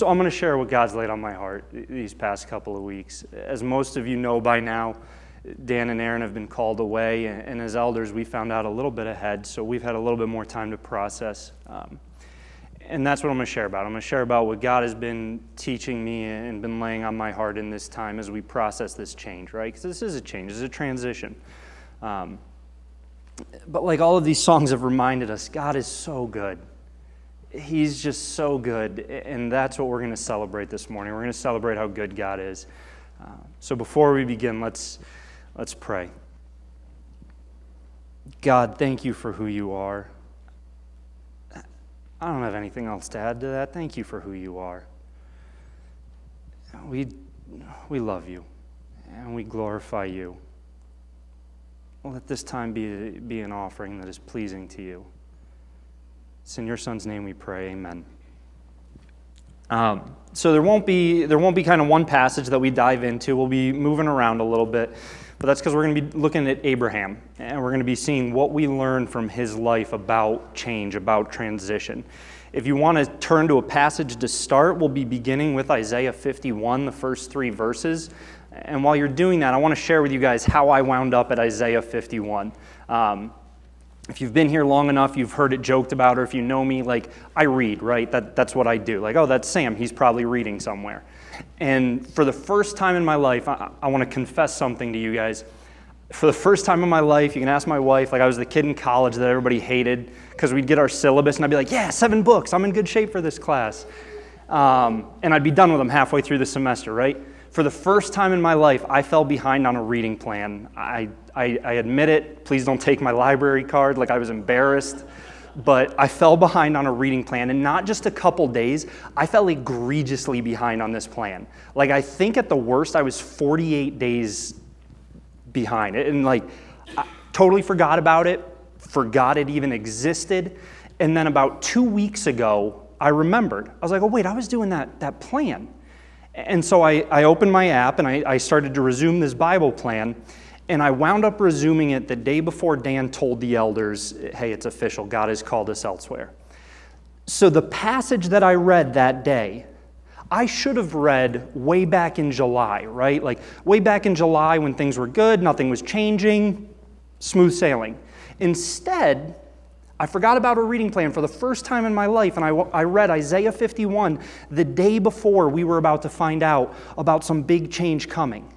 so I'm going to share what God's laid on my heart these past couple of weeks. As most of you know by now, Dan and Aaron have been called away, and as elders, we found out a little bit ahead, so we've had a little bit more time to process. Um, and that's what I'm going to share about. I'm going to share about what God has been teaching me and been laying on my heart in this time as we process this change, right? Because this is a change, is a transition. Um, but like all of these songs have reminded us, God is so good. He's just so good. And that's what we're going to celebrate this morning. We're going to celebrate how good God is. Uh, so before we begin, let's, let's pray. God, thank you for who you are. I don't have anything else to add to that. Thank you for who you are. We, we love you and we glorify you. Let this time be, be an offering that is pleasing to you. It's in your son's name we pray. Amen. Um, so there won't be there won't be kind of one passage that we dive into. We'll be moving around a little bit, but that's because we're going to be looking at Abraham, and we're going to be seeing what we learn from his life about change, about transition. If you want to turn to a passage to start, we'll be beginning with Isaiah 51, the first three verses. And while you're doing that, I want to share with you guys how I wound up at Isaiah 51. Um, if you've been here long enough, you've heard it joked about, or if you know me, like I read, right? That, that's what I do. Like, oh, that's Sam. He's probably reading somewhere. And for the first time in my life, I, I want to confess something to you guys. For the first time in my life, you can ask my wife, like I was the kid in college that everybody hated because we'd get our syllabus and I'd be like, yeah, seven books. I'm in good shape for this class. Um, and I'd be done with them halfway through the semester, right? For the first time in my life, I fell behind on a reading plan. I, I, I admit it. Please don't take my library card. Like, I was embarrassed. But I fell behind on a reading plan, and not just a couple days, I fell egregiously behind on this plan. Like, I think at the worst, I was 48 days behind it. And, like, I totally forgot about it, forgot it even existed. And then about two weeks ago, I remembered. I was like, oh, wait, I was doing that, that plan. And so I, I opened my app and I, I started to resume this Bible plan. And I wound up resuming it the day before Dan told the elders, hey, it's official, God has called us elsewhere. So the passage that I read that day, I should have read way back in July, right? Like way back in July when things were good, nothing was changing, smooth sailing. Instead, I forgot about a reading plan for the first time in my life, and I, I read Isaiah 51 the day before we were about to find out about some big change coming.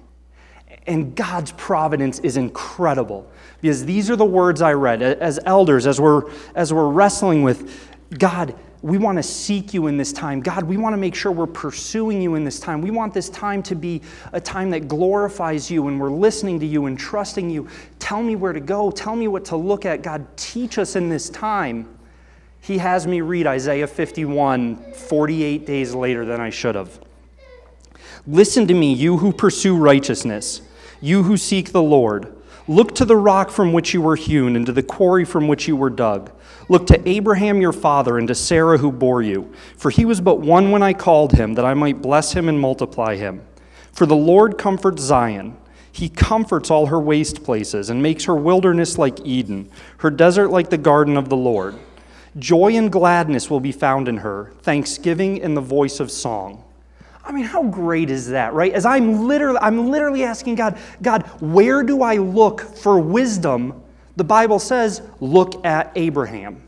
And God's providence is incredible because these are the words I read as elders, as we're, as we're wrestling with God, we want to seek you in this time. God, we want to make sure we're pursuing you in this time. We want this time to be a time that glorifies you and we're listening to you and trusting you. Tell me where to go. Tell me what to look at. God, teach us in this time. He has me read Isaiah 51 48 days later than I should have. Listen to me, you who pursue righteousness, you who seek the Lord. Look to the rock from which you were hewn and to the quarry from which you were dug. Look to Abraham your father and to Sarah who bore you. For he was but one when I called him, that I might bless him and multiply him. For the Lord comforts Zion. He comforts all her waste places and makes her wilderness like Eden, her desert like the garden of the Lord. Joy and gladness will be found in her, thanksgiving and the voice of song. I mean, how great is that, right? As I'm literally, I'm literally asking God, God, where do I look for wisdom the Bible says, look at Abraham.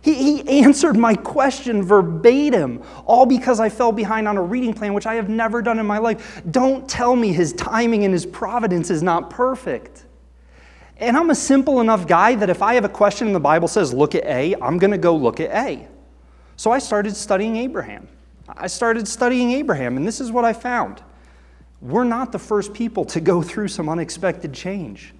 He, he answered my question verbatim, all because I fell behind on a reading plan, which I have never done in my life. Don't tell me his timing and his providence is not perfect. And I'm a simple enough guy that if I have a question and the Bible says, look at A, I'm going to go look at A. So I started studying Abraham. I started studying Abraham, and this is what I found. We're not the first people to go through some unexpected change.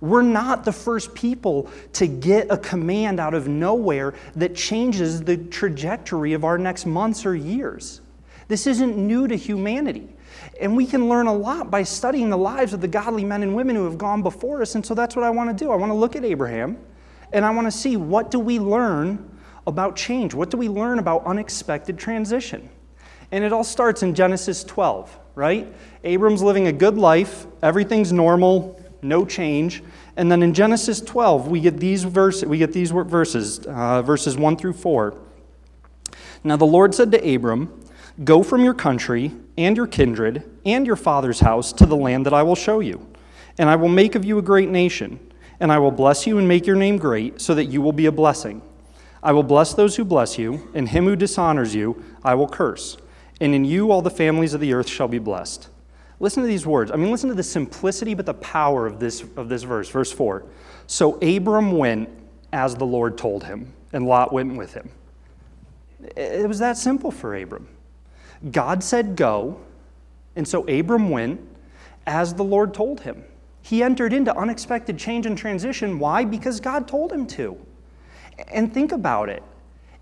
We're not the first people to get a command out of nowhere that changes the trajectory of our next months or years. This isn't new to humanity. And we can learn a lot by studying the lives of the godly men and women who have gone before us. And so that's what I want to do. I want to look at Abraham and I want to see what do we learn about change? What do we learn about unexpected transition? And it all starts in Genesis 12, right? Abram's living a good life, everything's normal, no change. And then in Genesis 12, we get these, verse, we get these verses, uh, verses 1 through 4. Now the Lord said to Abram, Go from your country and your kindred and your father's house to the land that I will show you, and I will make of you a great nation, and I will bless you and make your name great, so that you will be a blessing. I will bless those who bless you, and him who dishonors you I will curse. And in you all the families of the earth shall be blessed. Listen to these words. I mean, listen to the simplicity but the power of this, of this verse. Verse 4. So Abram went as the Lord told him, and Lot went with him. It was that simple for Abram. God said go, and so Abram went as the Lord told him. He entered into unexpected change and transition. Why? Because God told him to. And think about it.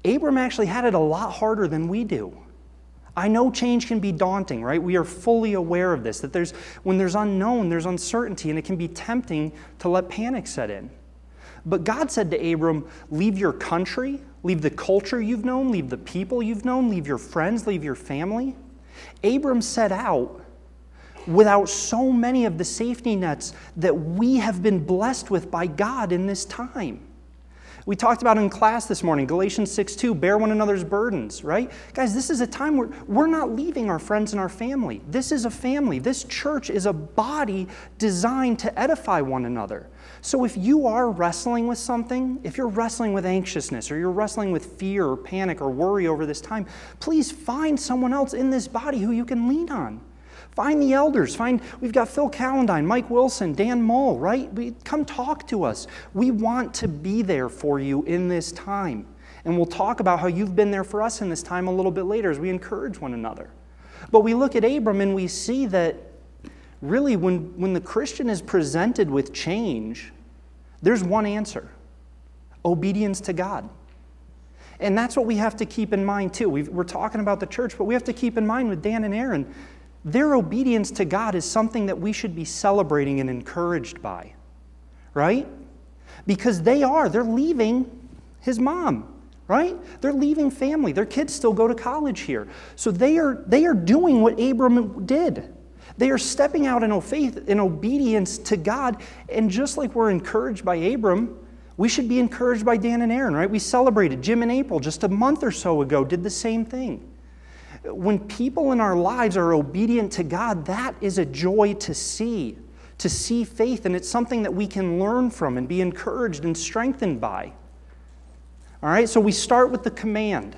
Abram actually had it a lot harder than we do. I know change can be daunting, right? We are fully aware of this, that there's, when there's unknown, there's uncertainty, and it can be tempting to let panic set in. But God said to Abram, Leave your country, leave the culture you've known, leave the people you've known, leave your friends, leave your family. Abram set out without so many of the safety nets that we have been blessed with by God in this time. We talked about in class this morning, Galatians 6 2, bear one another's burdens, right? Guys, this is a time where we're not leaving our friends and our family. This is a family. This church is a body designed to edify one another. So if you are wrestling with something, if you're wrestling with anxiousness or you're wrestling with fear or panic or worry over this time, please find someone else in this body who you can lean on. Find the elders. Find we've got Phil Callandine, Mike Wilson, Dan Mull, right? We, come talk to us. We want to be there for you in this time. And we'll talk about how you've been there for us in this time a little bit later as we encourage one another. But we look at Abram and we see that really when, when the Christian is presented with change, there's one answer obedience to God. And that's what we have to keep in mind too. we are talking about the church, but we have to keep in mind with Dan and Aaron their obedience to God is something that we should be celebrating and encouraged by, right? Because they are, they're leaving his mom, right? They're leaving family. Their kids still go to college here. So they are, they are doing what Abram did. They are stepping out in faith, in obedience to God. And just like we're encouraged by Abram, we should be encouraged by Dan and Aaron, right? We celebrated. Jim and April just a month or so ago did the same thing when people in our lives are obedient to God, that is a joy to see, to see faith, and it's something that we can learn from and be encouraged and strengthened by. All right, so we start with the command.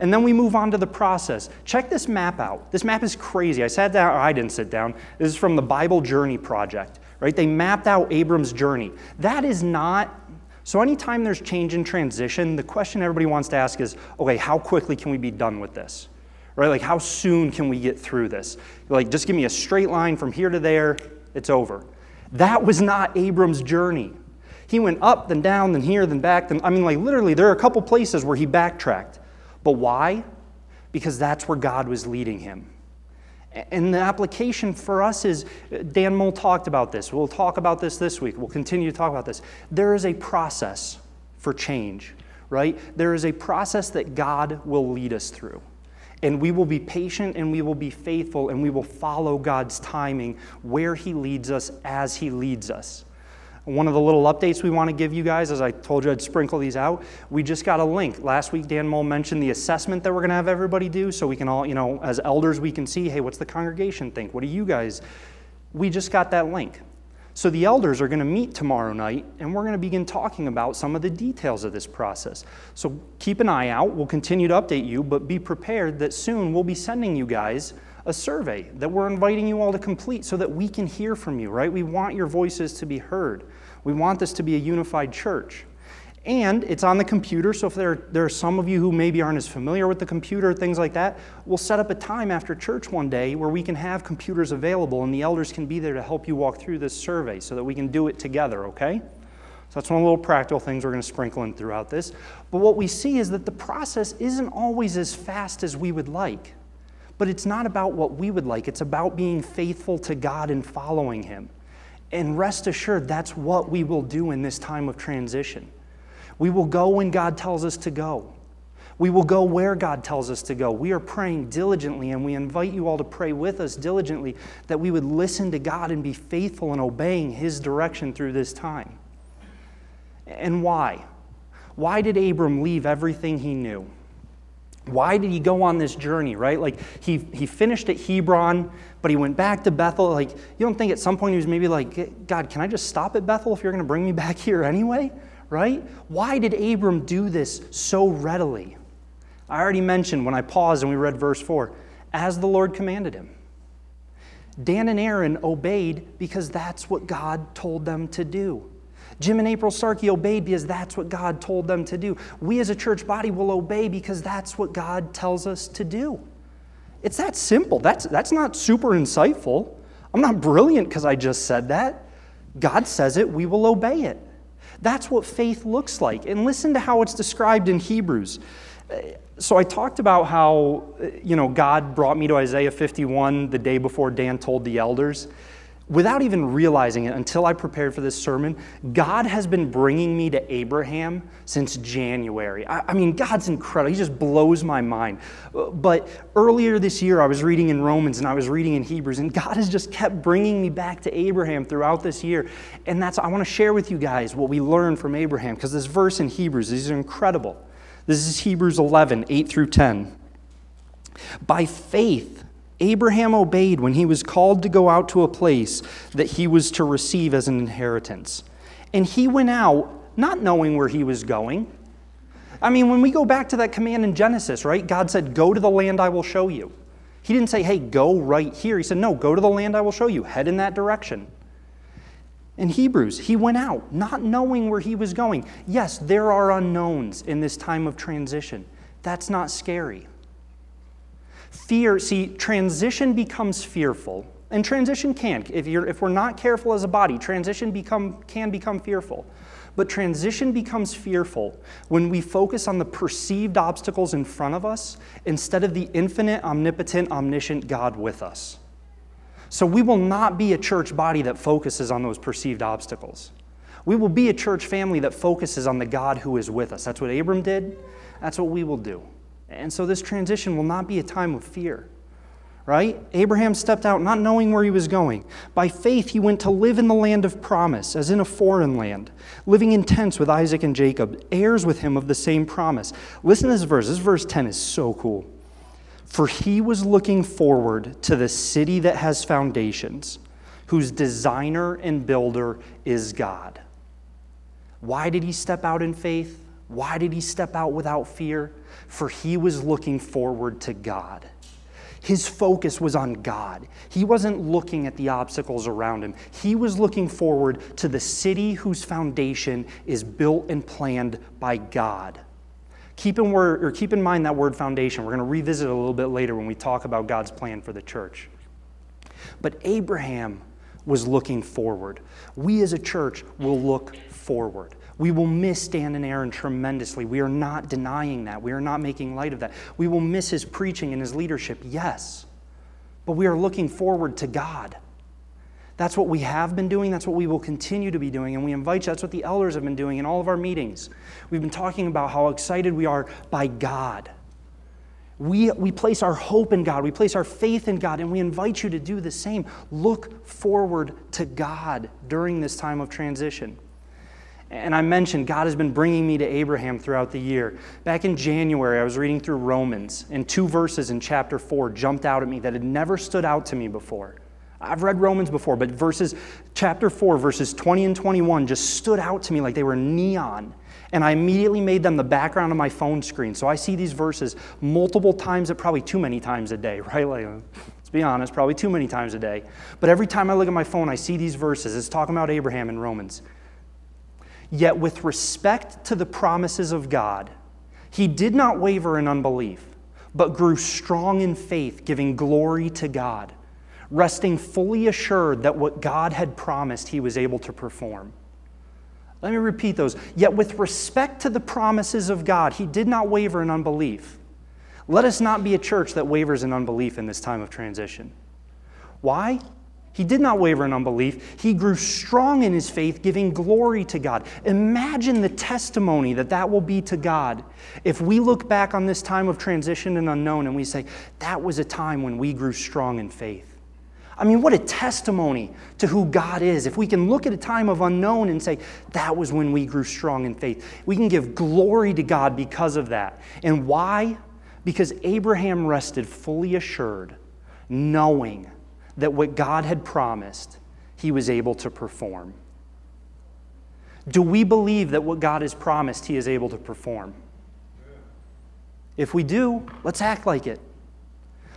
And then we move on to the process. Check this map out. This map is crazy. I sat down, I didn't sit down. This is from the Bible Journey Project, right? They mapped out Abram's journey. That is not, so anytime there's change and transition, the question everybody wants to ask is okay, how quickly can we be done with this? Right? Like, how soon can we get through this? Like, just give me a straight line from here to there, it's over. That was not Abram's journey. He went up, then down, then here, then back. Then, I mean, like, literally, there are a couple places where he backtracked. But why? Because that's where God was leading him. And the application for us is Dan Mull talked about this. We'll talk about this this week. We'll continue to talk about this. There is a process for change, right? There is a process that God will lead us through and we will be patient and we will be faithful and we will follow God's timing where He leads us as He leads us. One of the little updates we want to give you guys, as I told you I'd sprinkle these out, we just got a link. Last week, Dan Mull mentioned the assessment that we're going to have everybody do so we can all, you know, as elders, we can see, hey, what's the congregation think? What do you guys? We just got that link. So the elders are going to meet tomorrow night, and we're going to begin talking about some of the details of this process. So keep an eye out. We'll continue to update you, but be prepared that soon we'll be sending you guys a survey that we're inviting you all to complete so that we can hear from you, right? We want your voices to be heard. We want this to be a unified church. And it's on the computer, so if there, there are some of you who maybe aren't as familiar with the computer, things like that, we'll set up a time after church one day where we can have computers available and the elders can be there to help you walk through this survey so that we can do it together, okay? So that's one of the little practical things we're going to sprinkle in throughout this. But what we see is that the process isn't always as fast as we would like. But it's not about what we would like, it's about being faithful to God and following Him. And rest assured, that's what we will do in this time of transition. We will go when God tells us to go. We will go where God tells us to go. We are praying diligently, and we invite you all to pray with us diligently that we would listen to God and be faithful in obeying His direction through this time. And why? Why did Abram leave everything he knew? Why did he go on this journey, right? Like he, he finished at Hebron, but he went back to Bethel. Like, you don't think at some point he was maybe like, God, can I just stop at Bethel if you're going to bring me back here anyway? Right? Why did Abram do this so readily? I already mentioned when I paused and we read verse 4 as the Lord commanded him. Dan and Aaron obeyed because that's what God told them to do. Jim and April Starkey obeyed because that's what God told them to do. We as a church body will obey because that's what God tells us to do. It's that simple. That's, that's not super insightful. I'm not brilliant because I just said that. God says it, we will obey it. That's what faith looks like. And listen to how it's described in Hebrews. So I talked about how, you know, God brought me to Isaiah 51 the day before Dan told the elders without even realizing it until I prepared for this sermon, God has been bringing me to Abraham since January. I, I, mean, God's incredible. He just blows my mind. Uh, but earlier this year, I was reading in Romans and I was reading in Hebrews, and God has just kept bringing me back to Abraham throughout this year. And that's, I want to share with you guys what we learned from Abraham, because this verse in Hebrews, is incredible. This is Hebrews 11, 8 through 10. By faith, Abraham obeyed when he was called to go out to a place that he was to receive as an inheritance. And he went out not knowing where he was going. I mean, when we go back to that command in Genesis, right? God said, Go to the land I will show you. He didn't say, Hey, go right here. He said, No, go to the land I will show you. Head in that direction. In Hebrews, he went out not knowing where he was going. Yes, there are unknowns in this time of transition. That's not scary. Fear, see, transition becomes fearful. And transition can. If, you're, if we're not careful as a body, transition become, can become fearful. But transition becomes fearful when we focus on the perceived obstacles in front of us instead of the infinite, omnipotent, omniscient God with us. So we will not be a church body that focuses on those perceived obstacles. We will be a church family that focuses on the God who is with us. That's what Abram did. That's what we will do. And so this transition will not be a time of fear, right? Abraham stepped out not knowing where he was going. By faith, he went to live in the land of promise, as in a foreign land, living in tents with Isaac and Jacob, heirs with him of the same promise. Listen to this verse. This verse 10 is so cool. For he was looking forward to the city that has foundations, whose designer and builder is God. Why did he step out in faith? Why did he step out without fear? For he was looking forward to God. His focus was on God. He wasn't looking at the obstacles around him. He was looking forward to the city whose foundation is built and planned by God. Keep in, word, or keep in mind that word foundation. We're going to revisit it a little bit later when we talk about God's plan for the church. But Abraham was looking forward. We as a church will look forward. We will miss Dan and Aaron tremendously. We are not denying that. We are not making light of that. We will miss his preaching and his leadership, yes. But we are looking forward to God. That's what we have been doing. That's what we will continue to be doing. And we invite you, that's what the elders have been doing in all of our meetings. We've been talking about how excited we are by God. We, we place our hope in God, we place our faith in God, and we invite you to do the same. Look forward to God during this time of transition. And I mentioned God has been bringing me to Abraham throughout the year. Back in January, I was reading through Romans, and two verses in chapter 4 jumped out at me that had never stood out to me before. I've read Romans before, but verses, chapter 4, verses 20 and 21 just stood out to me like they were neon. And I immediately made them the background of my phone screen. So I see these verses multiple times, probably too many times a day, right? Like, let's be honest, probably too many times a day. But every time I look at my phone, I see these verses. It's talking about Abraham in Romans. Yet, with respect to the promises of God, he did not waver in unbelief, but grew strong in faith, giving glory to God, resting fully assured that what God had promised he was able to perform. Let me repeat those. Yet, with respect to the promises of God, he did not waver in unbelief. Let us not be a church that wavers in unbelief in this time of transition. Why? He did not waver in unbelief. He grew strong in his faith, giving glory to God. Imagine the testimony that that will be to God if we look back on this time of transition and unknown and we say, that was a time when we grew strong in faith. I mean, what a testimony to who God is. If we can look at a time of unknown and say, that was when we grew strong in faith, we can give glory to God because of that. And why? Because Abraham rested fully assured, knowing that what God had promised, he was able to perform. Do we believe that what God has promised, he is able to perform? If we do, let's act like it.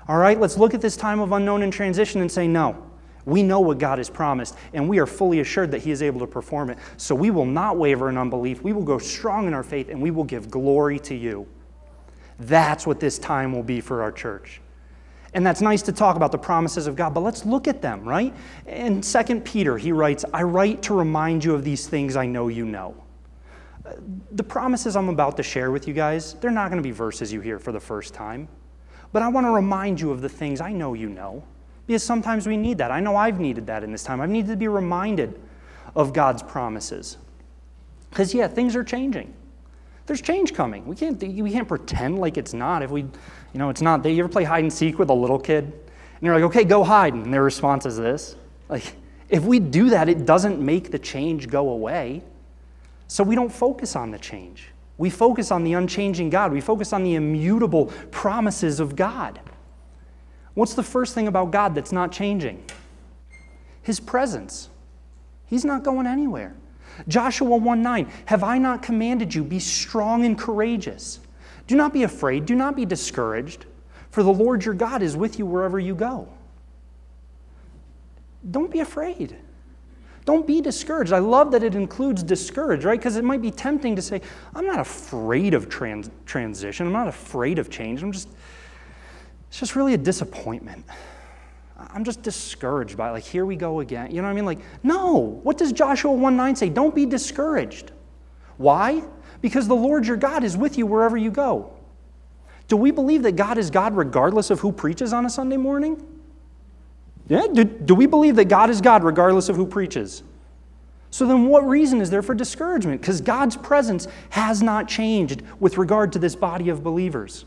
All right, let's look at this time of unknown and transition and say, no, we know what God has promised, and we are fully assured that He is able to perform it. So we will not waver in unbelief. We will go strong in our faith, and we will give glory to you. That's what this time will be for our church. And that's nice to talk about the promises of God, but let's look at them, right? In 2 Peter, he writes, I write to remind you of these things I know you know. The promises I'm about to share with you guys, they're not going to be verses you hear for the first time. But I want to remind you of the things I know you know. Because sometimes we need that. I know I've needed that in this time. I've needed to be reminded of God's promises. Because, yeah, things are changing. There's change coming. We can't, we can't pretend like it's not. If we, you know, it's not. You ever play hide and seek with a little kid? And you're like, okay, go hide. And their response is this. Like, if we do that, it doesn't make the change go away. So we don't focus on the change. We focus on the unchanging God. We focus on the immutable promises of God. What's the first thing about God that's not changing? His presence. He's not going anywhere. Joshua 1 9, have I not commanded you, be strong and courageous? Do not be afraid, do not be discouraged, for the Lord your God is with you wherever you go. Don't be afraid. Don't be discouraged. I love that it includes discouraged, right? Because it might be tempting to say, I'm not afraid of trans- transition. I'm not afraid of change. I'm just, it's just really a disappointment. I'm just discouraged by it. Like, here we go again. You know what I mean? Like, no. What does Joshua 1 9 say? Don't be discouraged. Why? Because the Lord your God is with you wherever you go. Do we believe that God is God regardless of who preaches on a Sunday morning? Yeah? Do, do we believe that God is God regardless of who preaches? So then, what reason is there for discouragement? Because God's presence has not changed with regard to this body of believers.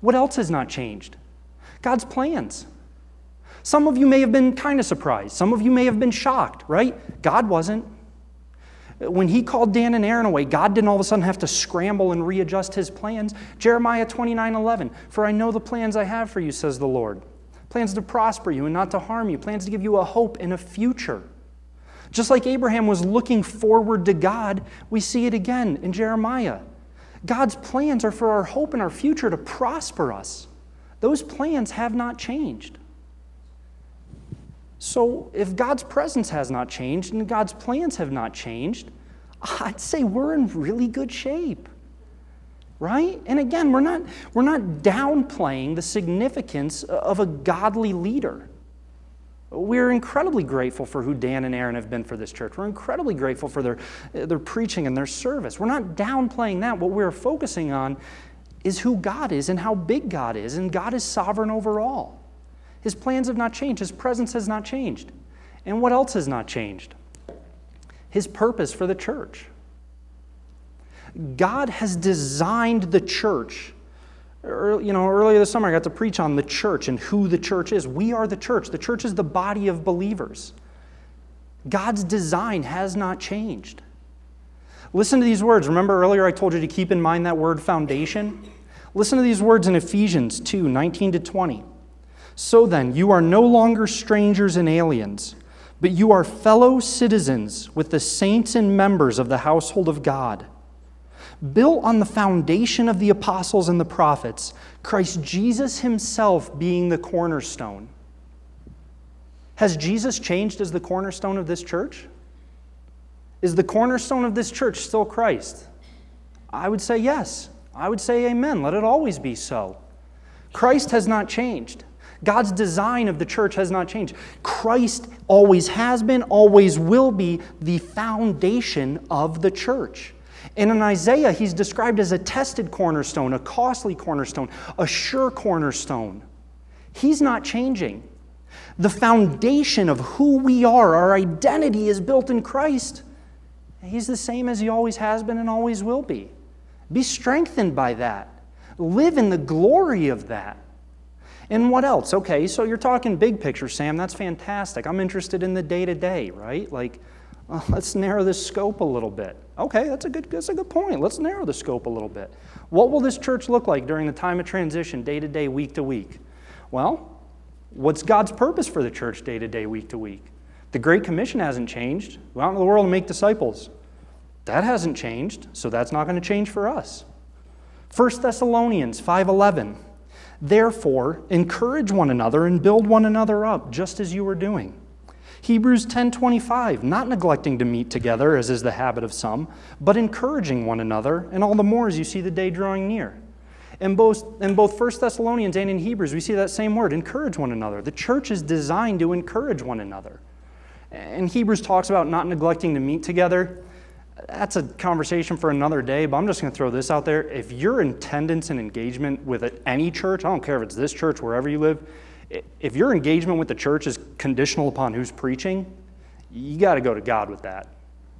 What else has not changed? God's plans. Some of you may have been kind of surprised. Some of you may have been shocked, right? God wasn't. When he called Dan and Aaron away, God didn't all of a sudden have to scramble and readjust his plans. Jeremiah 29 11, for I know the plans I have for you, says the Lord. Plans to prosper you and not to harm you, plans to give you a hope and a future. Just like Abraham was looking forward to God, we see it again in Jeremiah. God's plans are for our hope and our future to prosper us. Those plans have not changed. So, if God's presence has not changed and God's plans have not changed, I'd say we're in really good shape. Right? And again, we're not, we're not downplaying the significance of a godly leader. We're incredibly grateful for who Dan and Aaron have been for this church. We're incredibly grateful for their, their preaching and their service. We're not downplaying that. What we're focusing on is who God is and how big God is, and God is sovereign over all. His plans have not changed, His presence has not changed. And what else has not changed? His purpose for the church. God has designed the church. You know, earlier this summer, I got to preach on the church and who the church is. We are the church. The church is the body of believers. God's design has not changed. Listen to these words. Remember earlier I told you to keep in mind that word foundation? Listen to these words in Ephesians 2 19 to 20. So then, you are no longer strangers and aliens, but you are fellow citizens with the saints and members of the household of God, built on the foundation of the apostles and the prophets, Christ Jesus himself being the cornerstone. Has Jesus changed as the cornerstone of this church? Is the cornerstone of this church still Christ? I would say yes. I would say amen. Let it always be so. Christ has not changed. God's design of the church has not changed. Christ always has been, always will be the foundation of the church. And in Isaiah, he's described as a tested cornerstone, a costly cornerstone, a sure cornerstone. He's not changing. The foundation of who we are, our identity, is built in Christ. He's the same as he always has been and always will be. Be strengthened by that. Live in the glory of that. And what else? Okay, so you're talking big picture, Sam. That's fantastic. I'm interested in the day to day, right? Like, Well, uh, let's narrow this scope a little bit. Okay, that's a good that's a good point. Let's narrow the scope a little bit. What will this church look like during the time of transition, day to day, week to week? Well, what's God's purpose for the church day to day, week to week? The Great Commission hasn't changed. Go out into the world and make disciples. That hasn't changed, so that's not going to change for us. 1 Thessalonians 5:11 Therefore encourage one another and build one another up just as you are doing. Hebrews 10:25 Not neglecting to meet together as is the habit of some, but encouraging one another and all the more as you see the day drawing near. In both, in both 1 Thessalonians and in Hebrews, we see that same word encourage one another. The church is designed to encourage one another. And Hebrews talks about not neglecting to meet together that's a conversation for another day, but I'm just going to throw this out there. If your attendance and engagement with any church, I don't care if it's this church, wherever you live, if your engagement with the church is conditional upon who's preaching, you got to go to God with that.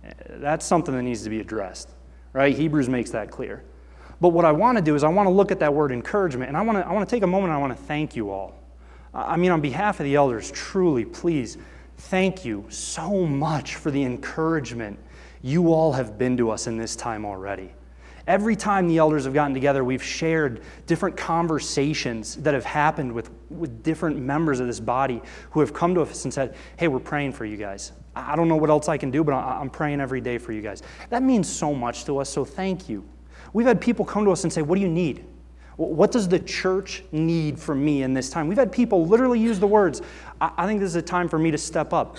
Eh, that's something that needs to be addressed, right? Hebrews makes that clear. But what I want to do is I want to look at that word encouragement, and I want to, I want to take a moment and I want to thank you all. I mean, on behalf of the elders, truly, please, thank you so much for the encouragement you all have been to us in this time already. Every time the elders have gotten together, we've shared different conversations that have happened with, with different members of this body who have come to us and said, Hey, we're praying for you guys. I don't know what else I can do, but I'm praying every day for you guys. That means so much to us, so thank you. We've had people come to us and say, What do you need? What does the church need from me in this time? We've had people literally use the words, I think this is a time for me to step up.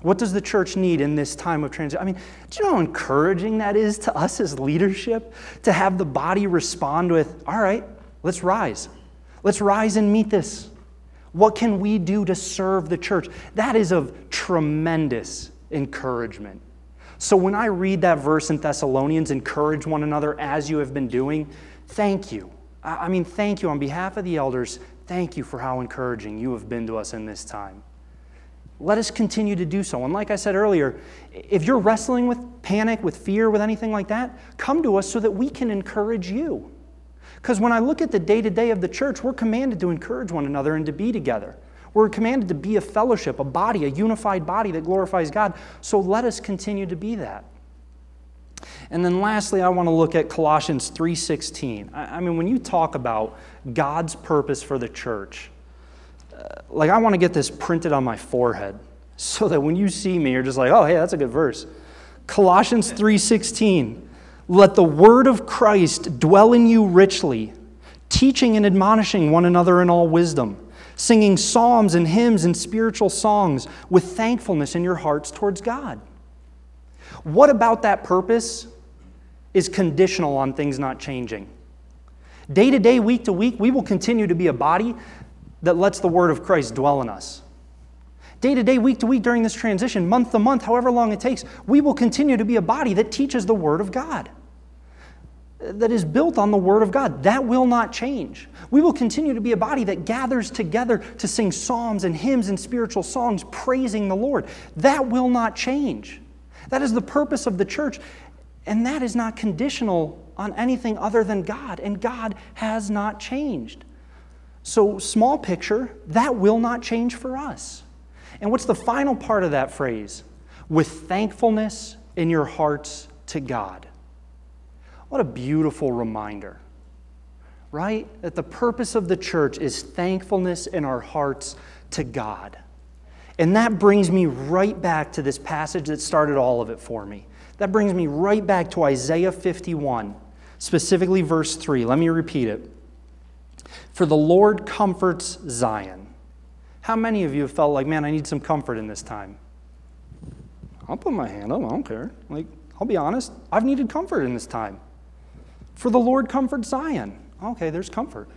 What does the church need in this time of transition? I mean, do you know how encouraging that is to us as leadership to have the body respond with, all right, let's rise. Let's rise and meet this. What can we do to serve the church? That is of tremendous encouragement. So when I read that verse in Thessalonians, encourage one another as you have been doing, thank you. I mean, thank you on behalf of the elders. Thank you for how encouraging you have been to us in this time let us continue to do so. And like I said earlier, if you're wrestling with panic, with fear, with anything like that, come to us so that we can encourage you. Because when I look at the day to day of the church, we're commanded to encourage one another and to be together. We're commanded to be a fellowship, a body, a unified body that glorifies God. So let us continue to be that. And then lastly, I want to look at Colossians 3:16. I mean, when you talk about God's purpose for the church, like I want to get this printed on my forehead so that when you see me, you're just like, oh, hey, that's a good verse. Colossians 3:16. Let the word of Christ dwell in you richly, teaching and admonishing one another in all wisdom, singing psalms and hymns and spiritual songs with thankfulness in your hearts towards God. What about that purpose is conditional on things not changing? Day to day, week to week, we will continue to be a body that lets the word of Christ dwell in us. Day to day, week to week, during this transition, month to month, however long it takes, we will continue to be a body that teaches the Word of God, that is built on the Word of God. That will not change. We will continue to be a body that gathers together to sing psalms and hymns and spiritual songs praising the Lord. That will not change. That is the purpose of the church, and that is not conditional on anything other than God, and God has not changed. So, small picture, that will not change for us. And what's the final part of that phrase? With thankfulness in your hearts to God. What a beautiful reminder, right? That the purpose of the church is thankfulness in our hearts to God. And that brings me right back to this passage that started all of it for me. That brings me right back to Isaiah 51, specifically verse 3. Let me repeat it. For the Lord comforts Zion. How many of you have felt like, man, I need some comfort in this time? I'll put my hand up, I don't care. Like, I'll be honest, I've needed comfort in this time. For the Lord comforts Zion. Okay, there's comfort.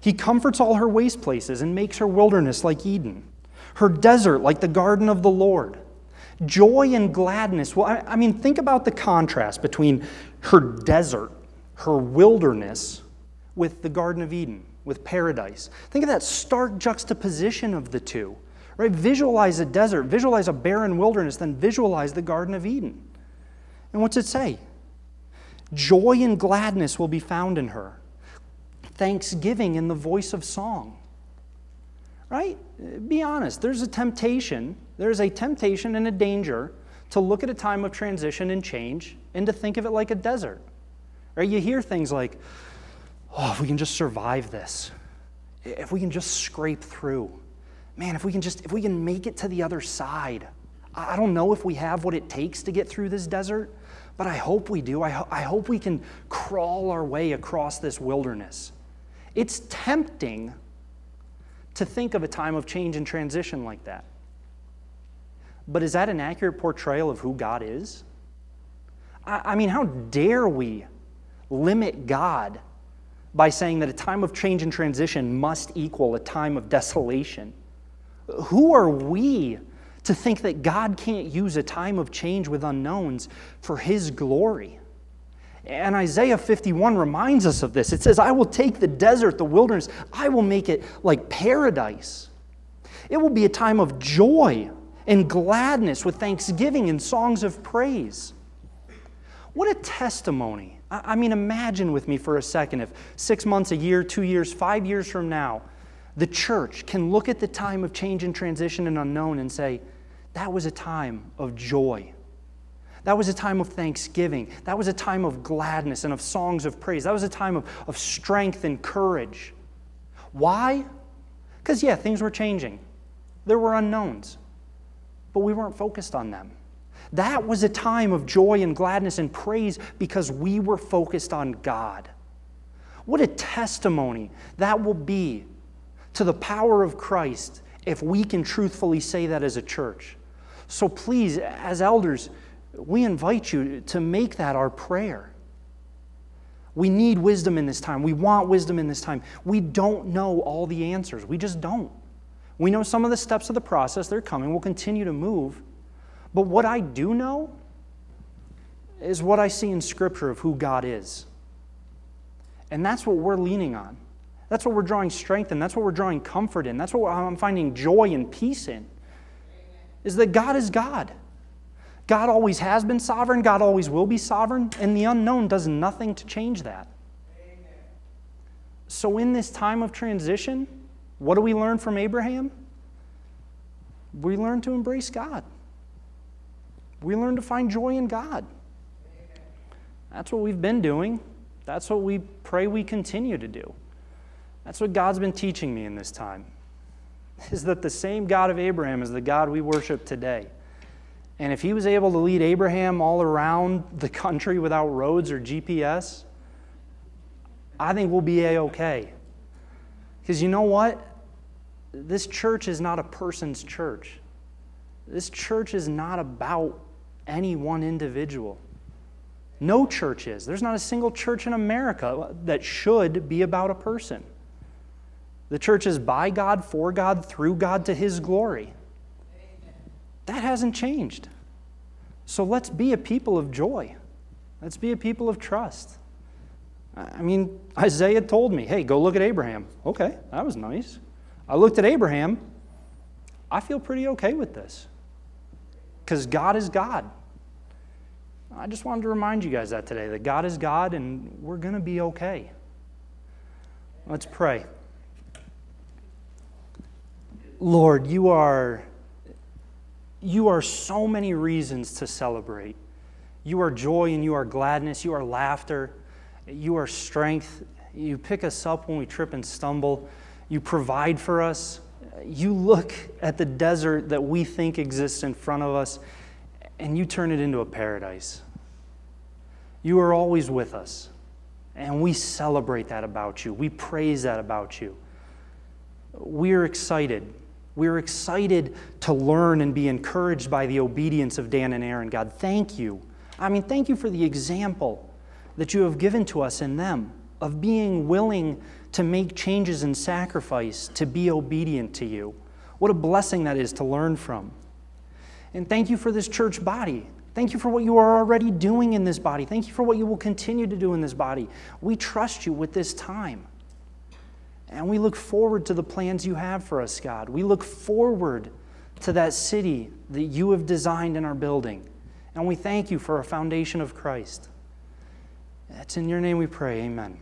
He comforts all her waste places and makes her wilderness like Eden, her desert like the garden of the Lord. Joy and gladness. Well, I, I mean, think about the contrast between her desert, her wilderness, with the Garden of Eden, with paradise. Think of that stark juxtaposition of the two. Right? Visualize a desert, visualize a barren wilderness, then visualize the Garden of Eden. And what's it say? Joy and gladness will be found in her. Thanksgiving in the voice of song. Right? Be honest. There's a temptation. There's a temptation and a danger to look at a time of transition and change and to think of it like a desert. Right? You hear things like, oh, if we can just survive this, if we can just scrape through, man, if we can just, if we can make it to the other side. I don't know if we have what it takes to get through this desert, but I hope we do. I, ho- I hope we can crawl our way across this wilderness. It's tempting to think of a time of change and transition like that. But is that an accurate portrayal of who God is? I, I mean, how dare we limit God by saying that a time of change and transition must equal a time of desolation? Who are we to think that God can't use a time of change with unknowns for His glory? And Isaiah 51 reminds us of this. It says, I will take the desert, the wilderness, I will make it like paradise. It will be a time of joy and gladness with thanksgiving and songs of praise. What a testimony. I mean, imagine with me for a second if six months, a year, two years, five years from now, the church can look at the time of change and transition and unknown and say, that was a time of joy. That was a time of thanksgiving. That was a time of gladness and of songs of praise. That was a time of, of strength and courage. Why? Because, yeah, things were changing. There were unknowns, but we weren't focused on them. That was a time of joy and gladness and praise because we were focused on God. What a testimony that will be to the power of Christ if we can truthfully say that as a church. So please, as elders, we invite you to make that our prayer. We need wisdom in this time. We want wisdom in this time. We don't know all the answers. We just don't. We know some of the steps of the process, they're coming. We'll continue to move. But what I do know is what I see in Scripture of who God is. And that's what we're leaning on. That's what we're drawing strength in. That's what we're drawing comfort in. That's what I'm finding joy and peace in. Is that God is God. God always has been sovereign, God always will be sovereign, and the unknown does nothing to change that. So, in this time of transition, what do we learn from Abraham? We learn to embrace God. We learn to find joy in God. That's what we've been doing. That's what we pray we continue to do. That's what God's been teaching me in this time. Is that the same God of Abraham is the God we worship today. And if he was able to lead Abraham all around the country without roads or GPS, I think we'll be A OK. Because you know what? This church is not a person's church. This church is not about any one individual. No church is. There's not a single church in America that should be about a person. The church is by God, for God, through God, to His glory. That hasn't changed. So let's be a people of joy. Let's be a people of trust. I mean, Isaiah told me, hey, go look at Abraham. Okay, that was nice. I looked at Abraham. I feel pretty okay with this because God is God. I just wanted to remind you guys that today that God is God and we're going to be okay. Let's pray. Lord, you are you are so many reasons to celebrate. You are joy and you are gladness, you are laughter, you are strength. You pick us up when we trip and stumble. You provide for us. You look at the desert that we think exists in front of us and you turn it into a paradise. You are always with us. And we celebrate that about you. We praise that about you. We are excited we're excited to learn and be encouraged by the obedience of Dan and Aaron. God, thank you. I mean, thank you for the example that you have given to us in them of being willing to make changes and sacrifice to be obedient to you. What a blessing that is to learn from. And thank you for this church body. Thank you for what you are already doing in this body. Thank you for what you will continue to do in this body. We trust you with this time. And we look forward to the plans you have for us, God. We look forward to that city that you have designed in our building. And we thank you for a foundation of Christ. It's in your name we pray. Amen.